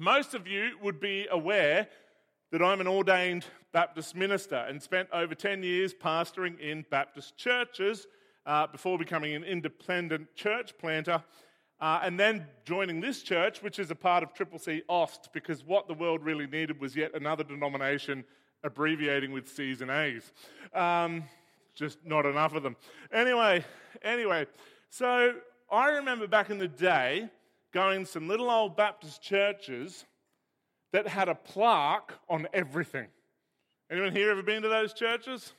Most of you would be aware that I'm an ordained Baptist minister and spent over 10 years pastoring in Baptist churches uh, before becoming an independent church planter uh, and then joining this church, which is a part of Triple C Aust, because what the world really needed was yet another denomination abbreviating with C's and A's. Um, just not enough of them. Anyway, anyway, so I remember back in the day going some little old Baptist churches that had a plaque on everything. Anyone here ever been to those churches?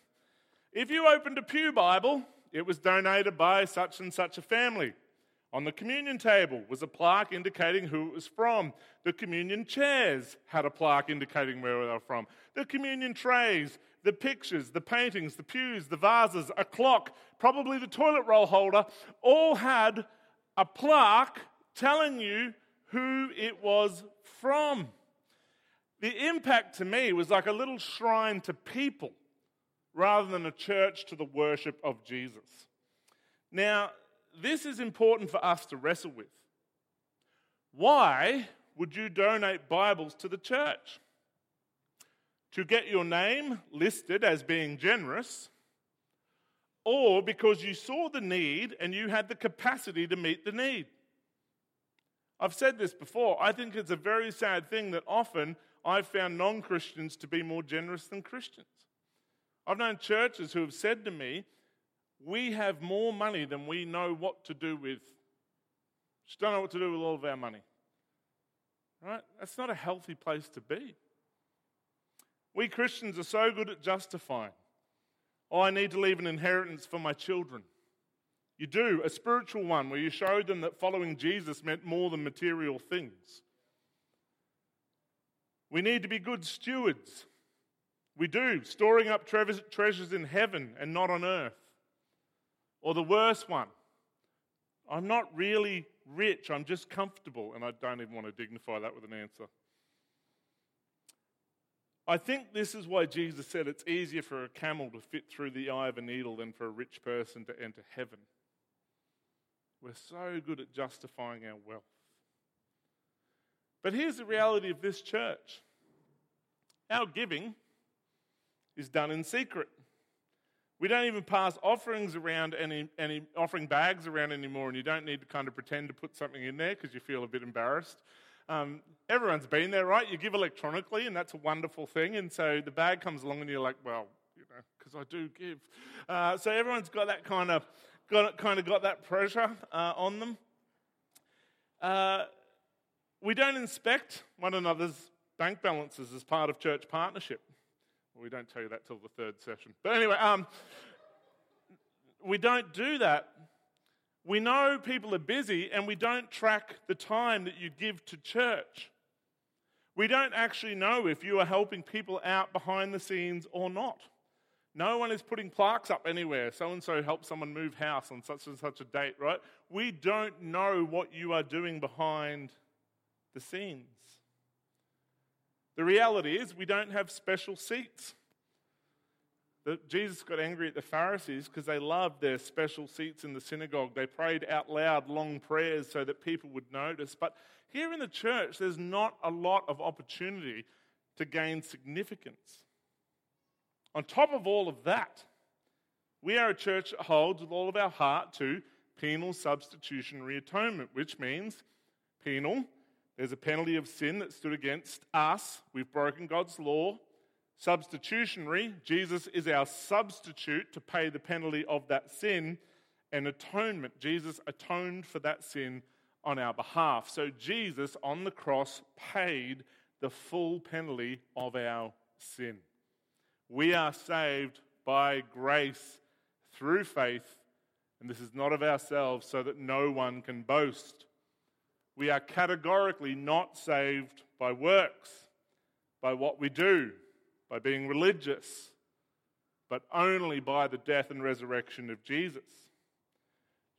If you opened a Pew Bible, it was donated by such and such a family. On the communion table was a plaque indicating who it was from. The communion chairs had a plaque indicating where they were from. The communion trays, the pictures, the paintings, the pews, the vases, a clock, probably the toilet roll holder, all had a plaque telling you who it was from. The impact to me was like a little shrine to people rather than a church to the worship of Jesus. Now, this is important for us to wrestle with. Why would you donate Bibles to the church? To get your name listed as being generous, or because you saw the need and you had the capacity to meet the need? I've said this before. I think it's a very sad thing that often I've found non Christians to be more generous than Christians. I've known churches who have said to me, We have more money than we know what to do with. Just don't know what to do with all of our money. Right? That's not a healthy place to be. We Christians are so good at justifying. Oh, I need to leave an inheritance for my children. You do, a spiritual one where you showed them that following Jesus meant more than material things. We need to be good stewards. We do, storing up treasures in heaven and not on earth. Or the worst one I'm not really rich, I'm just comfortable, and I don't even want to dignify that with an answer. I think this is why Jesus said it's easier for a camel to fit through the eye of a needle than for a rich person to enter heaven. We're so good at justifying our wealth. But here's the reality of this church our giving is done in secret. We don't even pass offerings around any, any offering bags around anymore, and you don't need to kind of pretend to put something in there because you feel a bit embarrassed. Um, everyone's been there, right? You give electronically, and that's a wonderful thing. And so the bag comes along, and you're like, well, you know, because I do give. Uh, so everyone's got that kind of got kind of got that pressure uh, on them. Uh, we don't inspect one another's bank balances as part of church partnership. Well, we don't tell you that till the third session. But anyway, um, we don't do that. We know people are busy and we don't track the time that you give to church. We don't actually know if you are helping people out behind the scenes or not. No one is putting plaques up anywhere. So and so helped someone move house on such and such a date, right? We don't know what you are doing behind the scenes. The reality is, we don't have special seats. Jesus got angry at the Pharisees because they loved their special seats in the synagogue. They prayed out loud long prayers so that people would notice. But here in the church, there's not a lot of opportunity to gain significance. On top of all of that, we are a church that holds with all of our heart to penal substitutionary atonement, which means penal, there's a penalty of sin that stood against us. We've broken God's law. Substitutionary, Jesus is our substitute to pay the penalty of that sin. And atonement, Jesus atoned for that sin on our behalf. So Jesus on the cross paid the full penalty of our sin. We are saved by grace through faith, and this is not of ourselves, so that no one can boast. We are categorically not saved by works, by what we do, by being religious, but only by the death and resurrection of Jesus.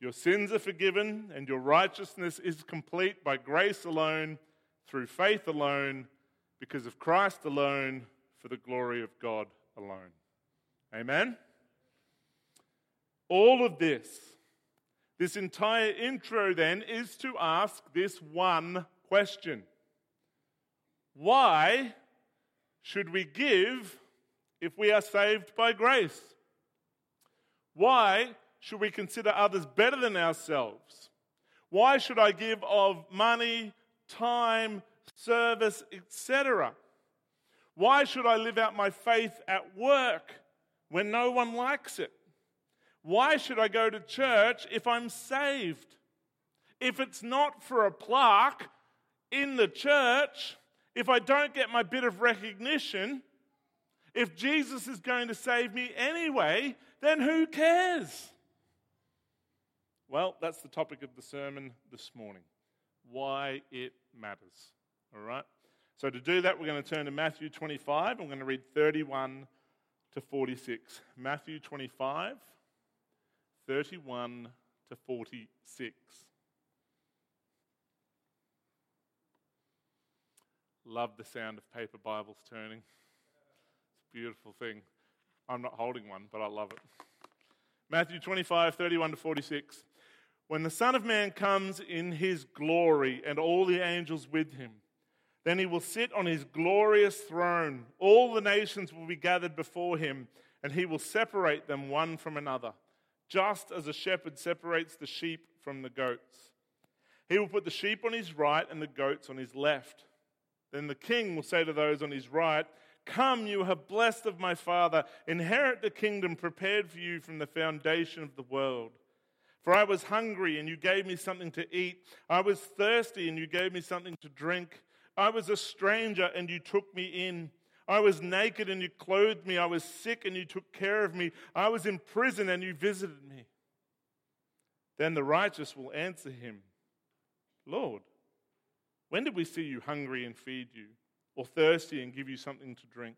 Your sins are forgiven, and your righteousness is complete by grace alone, through faith alone, because of Christ alone, for the glory of God alone. Amen? All of this, this entire intro then, is to ask this one question Why should we give if we are saved by grace? Why should we consider others better than ourselves? Why should I give of money, time, service, etc.? Why should I live out my faith at work when no one likes it? Why should I go to church if I'm saved? If it's not for a plaque in the church, if I don't get my bit of recognition, if Jesus is going to save me anyway, then who cares? Well, that's the topic of the sermon this morning why it matters. All right? So, to do that, we're going to turn to Matthew 25. I'm going to read 31 to 46. Matthew 25, 31 to 46. Love the sound of paper Bibles turning. It's a beautiful thing. I'm not holding one, but I love it. Matthew 25, 31 to 46. When the Son of Man comes in his glory and all the angels with him, then he will sit on his glorious throne. All the nations will be gathered before him, and he will separate them one from another, just as a shepherd separates the sheep from the goats. He will put the sheep on his right and the goats on his left. Then the king will say to those on his right, Come, you are blessed of my Father, inherit the kingdom prepared for you from the foundation of the world. For I was hungry, and you gave me something to eat. I was thirsty, and you gave me something to drink. I was a stranger, and you took me in. I was naked, and you clothed me. I was sick, and you took care of me. I was in prison, and you visited me. Then the righteous will answer him Lord, when did we see you hungry and feed you, or thirsty and give you something to drink?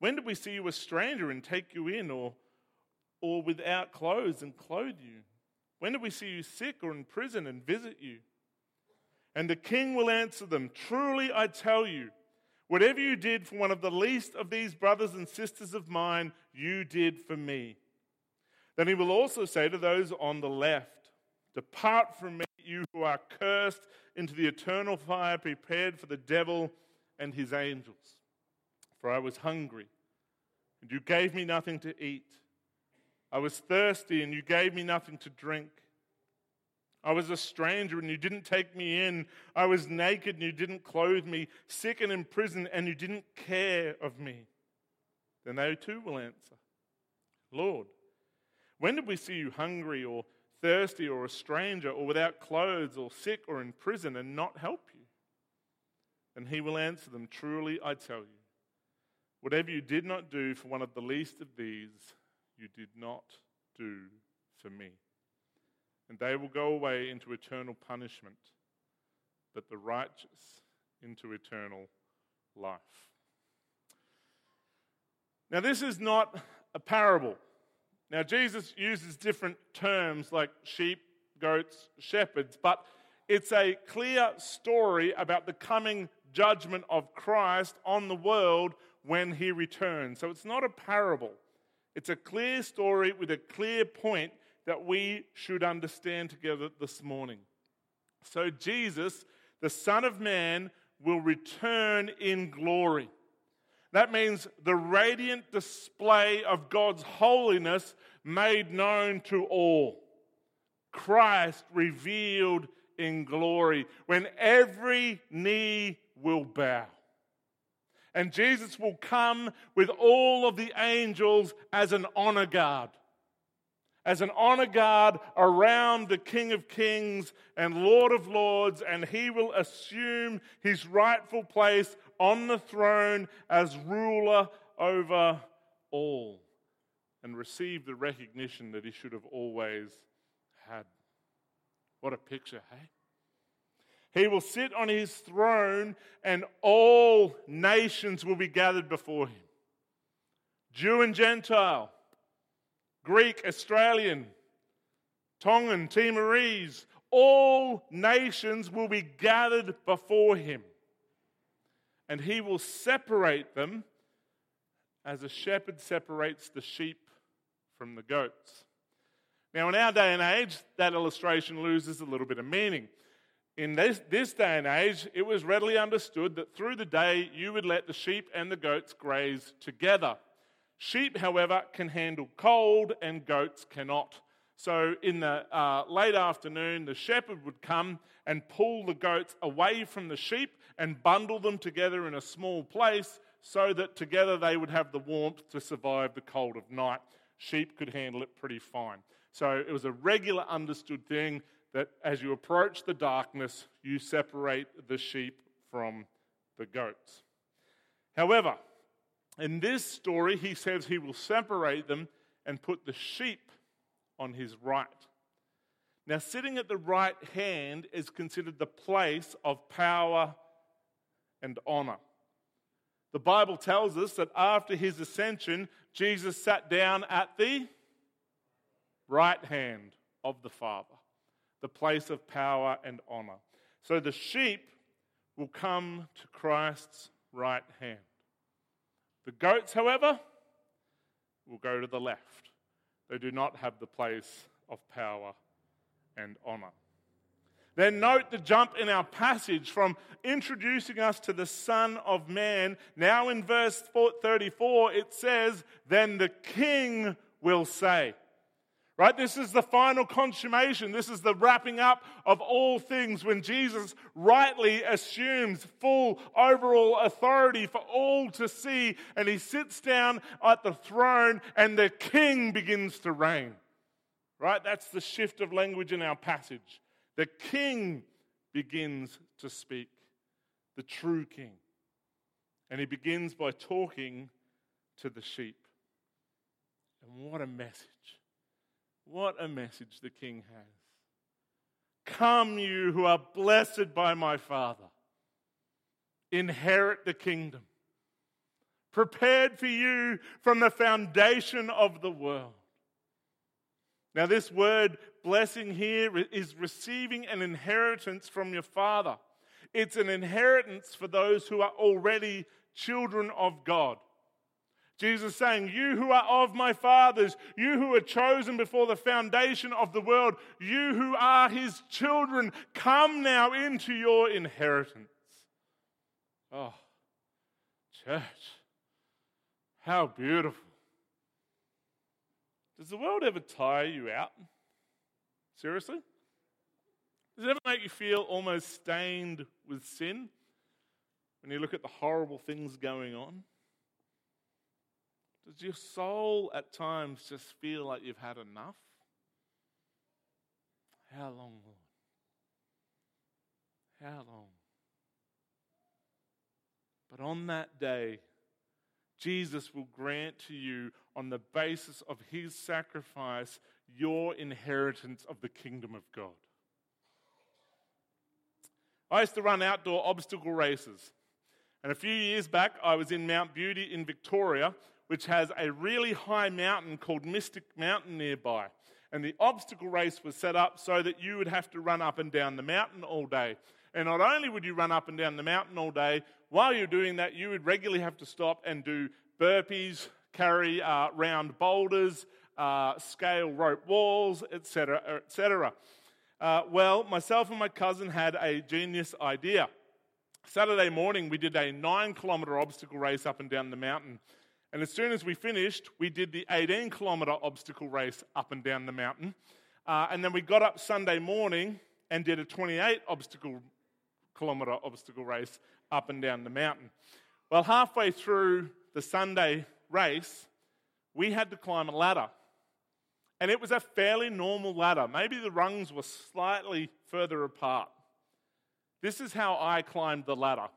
When did we see you a stranger and take you in, or, or without clothes and clothe you? When did we see you sick or in prison and visit you? And the king will answer them Truly I tell you, whatever you did for one of the least of these brothers and sisters of mine, you did for me. Then he will also say to those on the left, Depart from me, you who are cursed, into the eternal fire prepared for the devil and his angels. For I was hungry, and you gave me nothing to eat. I was thirsty, and you gave me nothing to drink. I was a stranger, and you didn't take me in. I was naked, and you didn't clothe me, sick and in prison, and you didn't care of me. Then they too will answer Lord, when did we see you hungry, or thirsty, or a stranger, or without clothes, or sick, or in prison, and not help you? And he will answer them Truly, I tell you, whatever you did not do for one of the least of these, you did not do for me. And they will go away into eternal punishment, but the righteous into eternal life. Now, this is not a parable. Now, Jesus uses different terms like sheep, goats, shepherds, but it's a clear story about the coming judgment of Christ on the world when he returns. So it's not a parable. It's a clear story with a clear point that we should understand together this morning. So, Jesus, the Son of Man, will return in glory. That means the radiant display of God's holiness made known to all. Christ revealed in glory when every knee will bow. And Jesus will come with all of the angels as an honor guard. As an honor guard around the King of Kings and Lord of Lords, and he will assume his rightful place on the throne as ruler over all and receive the recognition that he should have always had. What a picture, hey? He will sit on his throne, and all nations will be gathered before him Jew and Gentile, Greek, Australian, Tongan, Timorese, all nations will be gathered before him. And he will separate them as a shepherd separates the sheep from the goats. Now, in our day and age, that illustration loses a little bit of meaning In this, this day and age, it was readily understood that through the day you would let the sheep and the goats graze together. Sheep, however, can handle cold and goats cannot. So, in the uh, late afternoon, the shepherd would come and pull the goats away from the sheep and bundle them together in a small place so that together they would have the warmth to survive the cold of night. Sheep could handle it pretty fine. So, it was a regular understood thing that as you approach the darkness, you separate the sheep from the goats. However, in this story, he says he will separate them and put the sheep on his right. Now, sitting at the right hand is considered the place of power and honor. The Bible tells us that after his ascension, Jesus sat down at the right hand of the Father the place of power and honor. So the sheep will come to Christ's right hand. The goats, however, will go to the left. They do not have the place of power and honor. Then note the jump in our passage from introducing us to the Son of Man. Now in verse 34, it says, Then the King will say. Right? This is the final consummation. This is the wrapping up of all things when Jesus rightly assumes full overall authority for all to see and he sits down at the throne and the king begins to reign. Right? That's the shift of language in our passage. The king begins to speak, the true king. And he begins by talking to the sheep. And what a message. What a message the king has. Come, you who are blessed by my Father, inherit the kingdom, prepared for you from the foundation of the world. Now, this word blessing here is receiving an inheritance from your Father. It's an inheritance for those who are already children of God. Jesus saying, You who are of my fathers, you who are chosen before the foundation of the world, you who are his children, come now into your inheritance. Oh, church, how beautiful. Does the world ever tire you out? Seriously? Does it ever make you feel almost stained with sin when you look at the horrible things going on? Does your soul at times just feel like you've had enough? How long, Lord? How long? But on that day, Jesus will grant to you, on the basis of his sacrifice, your inheritance of the kingdom of God. I used to run outdoor obstacle races. And a few years back, I was in Mount Beauty in Victoria which has a really high mountain called Mystic Mountain nearby. And the obstacle race was set up so that you would have to run up and down the mountain all day. And not only would you run up and down the mountain all day, while you're doing that, you would regularly have to stop and do burpees, carry uh, round boulders, uh, scale rope walls, etc., etc. Uh, well, myself and my cousin had a genius idea. Saturday morning, we did a nine kilometre obstacle race up and down the mountain. And as soon as we finished, we did the 18 kilometre obstacle race up and down the mountain. Uh, and then we got up Sunday morning and did a 28 obstacle kilometre obstacle race up and down the mountain. Well, halfway through the Sunday race, we had to climb a ladder. And it was a fairly normal ladder. Maybe the rungs were slightly further apart. This is how I climbed the ladder.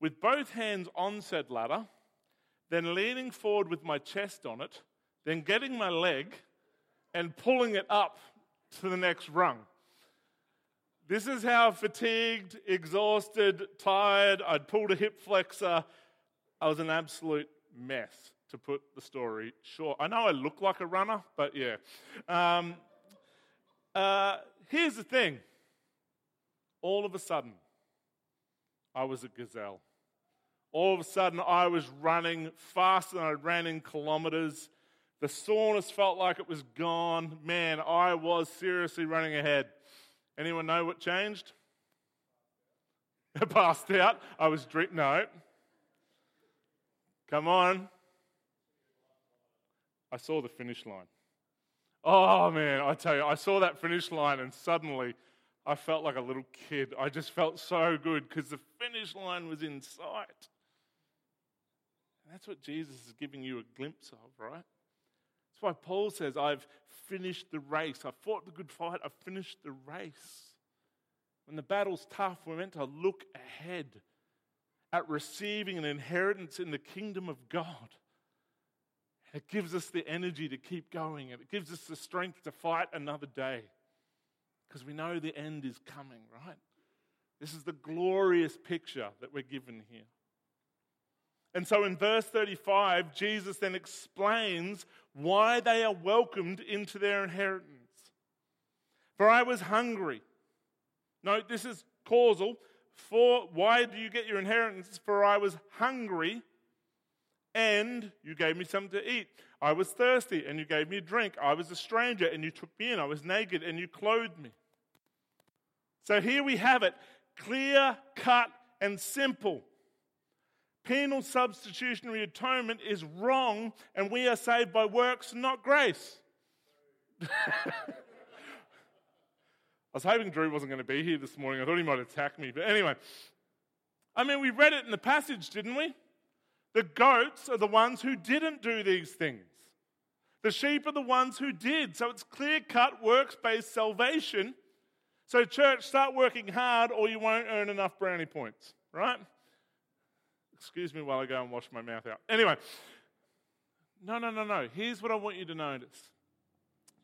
With both hands on said ladder, then leaning forward with my chest on it, then getting my leg and pulling it up to the next rung. This is how fatigued, exhausted, tired, I'd pulled a hip flexor. I was an absolute mess, to put the story short. I know I look like a runner, but yeah. Um, uh, here's the thing all of a sudden, I was a gazelle all of a sudden I was running faster than I ran in kilometers. The soreness felt like it was gone. Man, I was seriously running ahead. Anyone know what changed? I passed out. I was drink. No. Come on. I saw the finish line. Oh man, I tell you, I saw that finish line and suddenly I felt like a little kid. I just felt so good because the finish line was in sight. That's what Jesus is giving you a glimpse of, right? That's why Paul says, I've finished the race. I fought the good fight. I've finished the race. When the battle's tough, we're meant to look ahead at receiving an inheritance in the kingdom of God. It gives us the energy to keep going and it gives us the strength to fight another day because we know the end is coming, right? This is the glorious picture that we're given here. And so in verse 35, Jesus then explains why they are welcomed into their inheritance. For I was hungry. Note, this is causal. For why do you get your inheritance? For I was hungry and you gave me something to eat. I was thirsty and you gave me a drink. I was a stranger and you took me in. I was naked and you clothed me. So here we have it clear, cut, and simple. Penal substitutionary atonement is wrong, and we are saved by works, not grace. I was hoping Drew wasn't going to be here this morning. I thought he might attack me. But anyway, I mean, we read it in the passage, didn't we? The goats are the ones who didn't do these things. The sheep are the ones who did. So it's clear cut, works based salvation. So, church, start working hard or you won't earn enough brownie points, right? Excuse me while I go and wash my mouth out. Anyway, no, no, no, no. Here's what I want you to notice.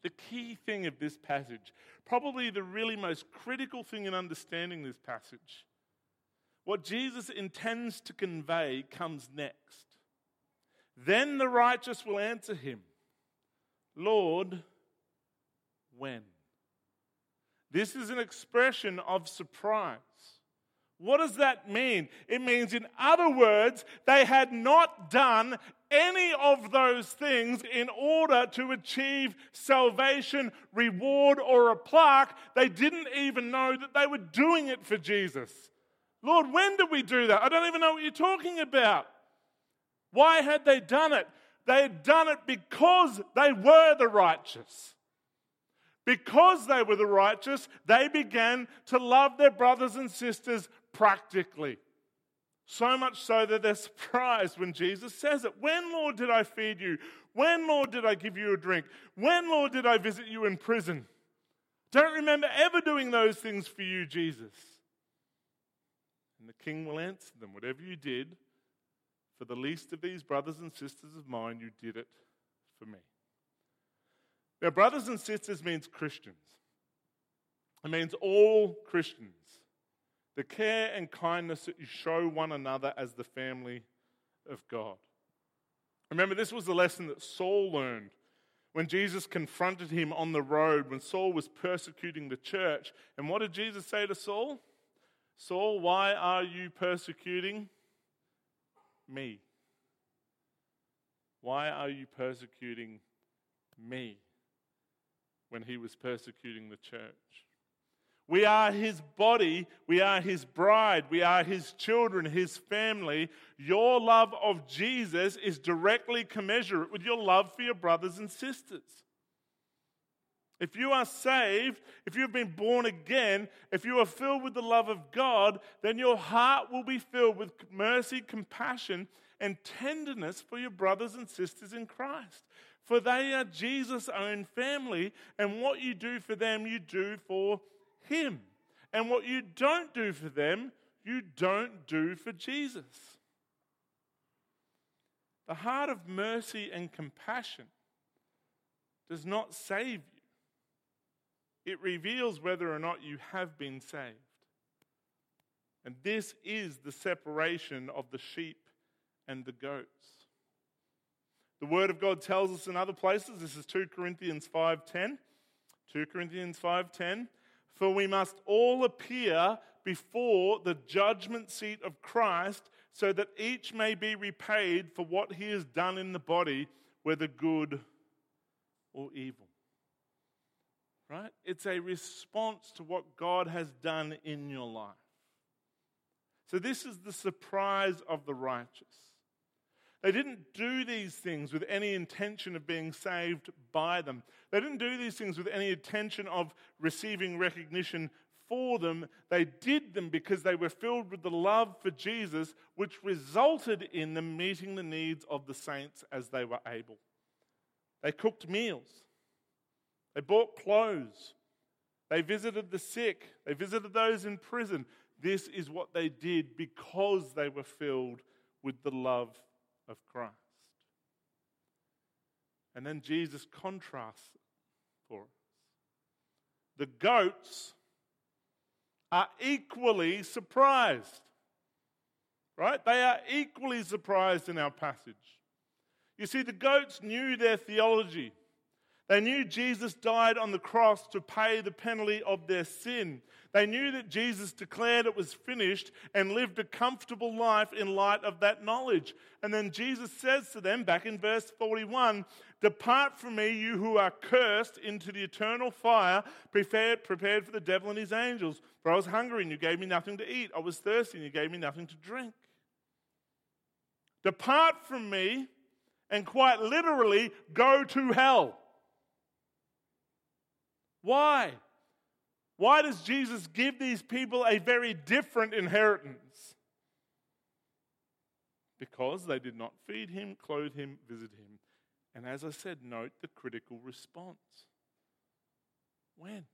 The key thing of this passage, probably the really most critical thing in understanding this passage, what Jesus intends to convey comes next. Then the righteous will answer him, Lord, when? This is an expression of surprise. What does that mean? It means, in other words, they had not done any of those things in order to achieve salvation, reward, or a plaque. They didn't even know that they were doing it for Jesus. Lord, when did we do that? I don't even know what you're talking about. Why had they done it? They had done it because they were the righteous. Because they were the righteous, they began to love their brothers and sisters practically. So much so that they're surprised when Jesus says it. When, Lord, did I feed you? When, Lord, did I give you a drink? When, Lord, did I visit you in prison? Don't remember ever doing those things for you, Jesus. And the king will answer them Whatever you did for the least of these brothers and sisters of mine, you did it for me. Now, brothers and sisters means Christians, it means all Christians. The care and kindness that you show one another as the family of God. Remember, this was the lesson that Saul learned when Jesus confronted him on the road when Saul was persecuting the church. And what did Jesus say to Saul? Saul, why are you persecuting me? Why are you persecuting me? When he was persecuting the church. We are his body. We are his bride. We are his children, his family. Your love of Jesus is directly commensurate with your love for your brothers and sisters. If you are saved, if you've been born again, if you are filled with the love of God, then your heart will be filled with mercy, compassion, and tenderness for your brothers and sisters in Christ. For they are Jesus' own family, and what you do for them, you do for Him. And what you don't do for them, you don't do for Jesus. The heart of mercy and compassion does not save you it reveals whether or not you have been saved. And this is the separation of the sheep and the goats. The word of God tells us in other places, this is 2 Corinthians 5:10. 2 Corinthians 5:10, for we must all appear before the judgment seat of Christ so that each may be repaid for what he has done in the body, whether good or evil right? It's a response to what God has done in your life. So, this is the surprise of the righteous. They didn't do these things with any intention of being saved by them. They didn't do these things with any intention of receiving recognition for them. They did them because they were filled with the love for Jesus, which resulted in them meeting the needs of the saints as they were able. They cooked meals, they bought clothes, they visited the sick, they visited those in prison. This is what they did because they were filled with the love of Christ. And then Jesus contrasts for us. The goats are equally surprised. Right? They are equally surprised in our passage. You see, the goats knew their theology. They knew Jesus died on the cross to pay the penalty of their sin. They knew that Jesus declared it was finished and lived a comfortable life in light of that knowledge. And then Jesus says to them, back in verse 41, Depart from me, you who are cursed, into the eternal fire prepared, prepared for the devil and his angels. For I was hungry and you gave me nothing to eat. I was thirsty and you gave me nothing to drink. Depart from me and quite literally go to hell. Why? Why does Jesus give these people a very different inheritance? Because they did not feed him, clothe him, visit him. And as I said, note the critical response. When?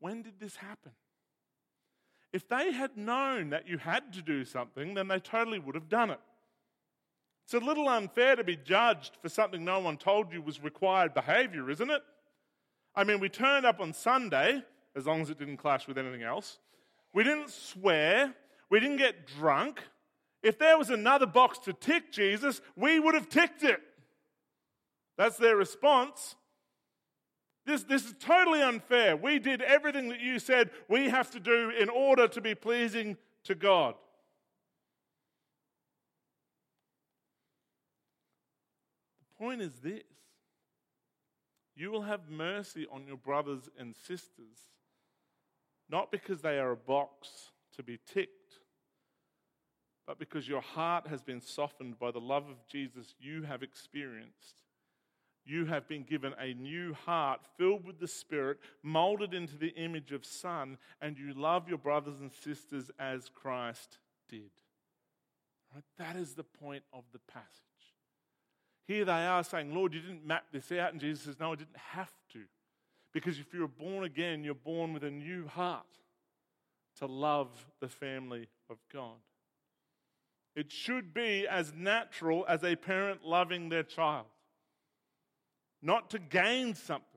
When did this happen? If they had known that you had to do something, then they totally would have done it. It's a little unfair to be judged for something no one told you was required behavior, isn't it? I mean, we turned up on Sunday, as long as it didn't clash with anything else. We didn't swear. We didn't get drunk. If there was another box to tick Jesus, we would have ticked it. That's their response. This, this is totally unfair. We did everything that you said we have to do in order to be pleasing to God. The point is this you will have mercy on your brothers and sisters, not because they are a box to be ticked, but because your heart has been softened by the love of Jesus you have experienced. You have been given a new heart filled with the Spirit, molded into the image of Son, and you love your brothers and sisters as Christ did. Right? That is the point of the passage. Here they are saying, Lord, you didn't map this out. And Jesus says, No, I didn't have to. Because if you're born again, you're born with a new heart to love the family of God. It should be as natural as a parent loving their child, not to gain something.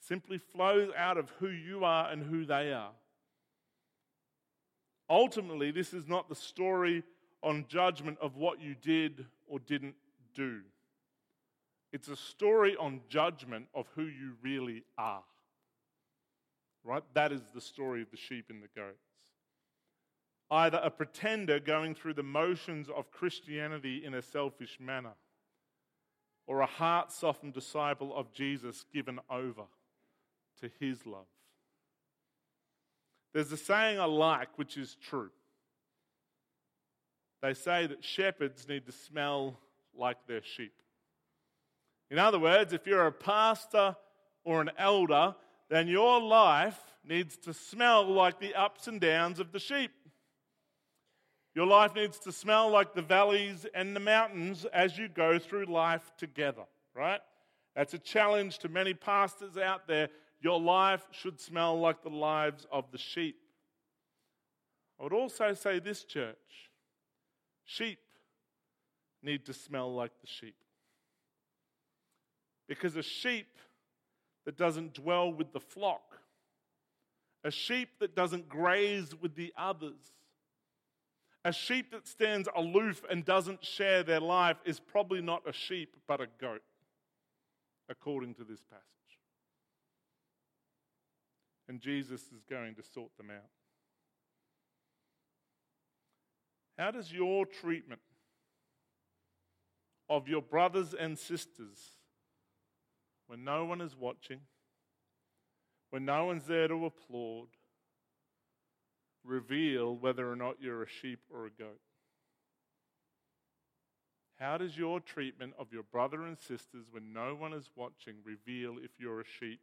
Simply flows out of who you are and who they are. Ultimately, this is not the story on judgment of what you did or didn't do. It's a story on judgment of who you really are. Right? That is the story of the sheep and the goats. Either a pretender going through the motions of Christianity in a selfish manner, or a heart softened disciple of Jesus given over to his love. There's a saying I like, which is true. They say that shepherds need to smell like their sheep. In other words, if you're a pastor or an elder, then your life needs to smell like the ups and downs of the sheep. Your life needs to smell like the valleys and the mountains as you go through life together, right? That's a challenge to many pastors out there. Your life should smell like the lives of the sheep. I would also say this, church sheep need to smell like the sheep. Because a sheep that doesn't dwell with the flock, a sheep that doesn't graze with the others, a sheep that stands aloof and doesn't share their life is probably not a sheep but a goat, according to this passage. And Jesus is going to sort them out. How does your treatment of your brothers and sisters when no one is watching, when no one's there to applaud, reveal whether or not you're a sheep or a goat? How does your treatment of your brother and sisters when no one is watching reveal if you're a sheep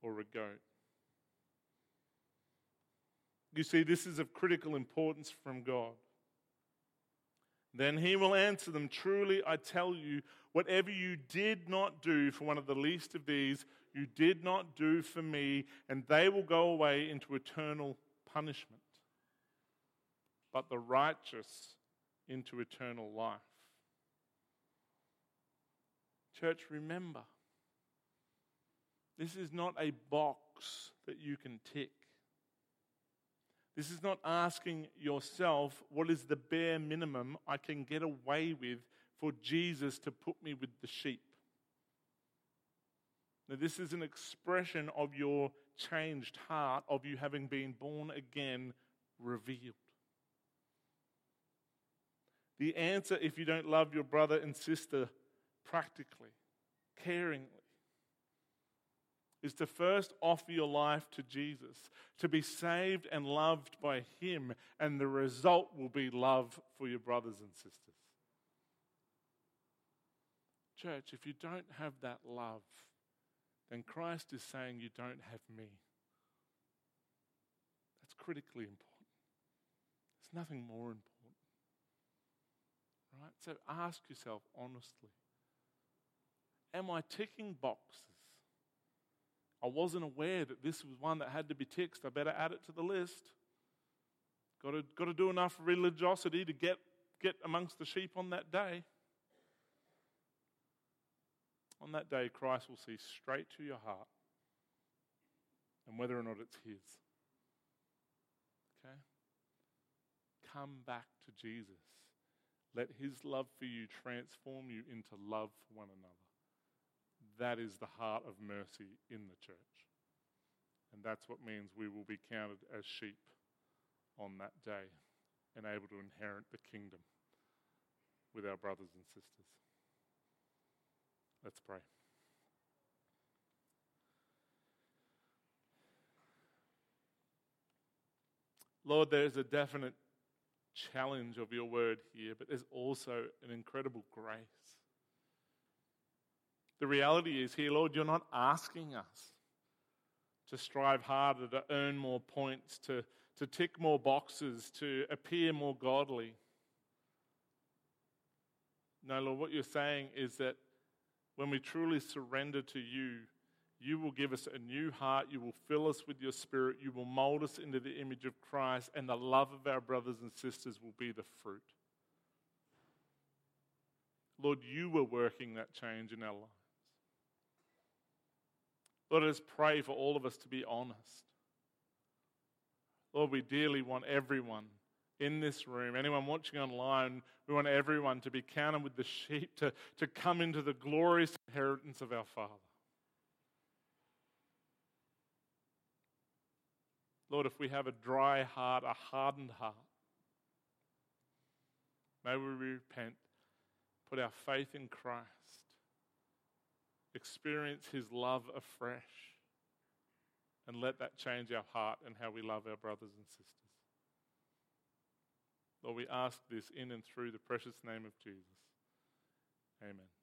or a goat? You see, this is of critical importance from God. Then he will answer them Truly, I tell you, whatever you did not do for one of the least of these, you did not do for me, and they will go away into eternal punishment. But the righteous into eternal life. Church, remember, this is not a box that you can tick. This is not asking yourself, what is the bare minimum I can get away with for Jesus to put me with the sheep? Now, this is an expression of your changed heart, of you having been born again, revealed. The answer, if you don't love your brother and sister practically, caringly, is to first offer your life to Jesus, to be saved and loved by Him, and the result will be love for your brothers and sisters. Church, if you don't have that love, then Christ is saying you don't have me. That's critically important. There's nothing more important. Right? So ask yourself honestly Am I ticking boxes? I wasn't aware that this was one that had to be ticked. I better add it to the list. Got to, got to do enough religiosity to get, get amongst the sheep on that day. On that day, Christ will see straight to your heart and whether or not it's His. Okay? Come back to Jesus. Let His love for you transform you into love for one another. That is the heart of mercy in the church. And that's what means we will be counted as sheep on that day and able to inherit the kingdom with our brothers and sisters. Let's pray. Lord, there's a definite challenge of your word here, but there's also an incredible grace. The reality is here, Lord, you're not asking us to strive harder, to earn more points, to, to tick more boxes, to appear more godly. No, Lord, what you're saying is that when we truly surrender to you, you will give us a new heart. You will fill us with your spirit. You will mold us into the image of Christ, and the love of our brothers and sisters will be the fruit. Lord, you were working that change in our lives. Lord, I just pray for all of us to be honest. Lord, we dearly want everyone in this room, anyone watching online, we want everyone to be counted with the sheep, to, to come into the glorious inheritance of our Father. Lord, if we have a dry heart, a hardened heart, may we repent, put our faith in Christ experience His love afresh, and let that change our heart and how we love our brothers and sisters. Lord, we ask this in and through the precious name of Jesus. Amen.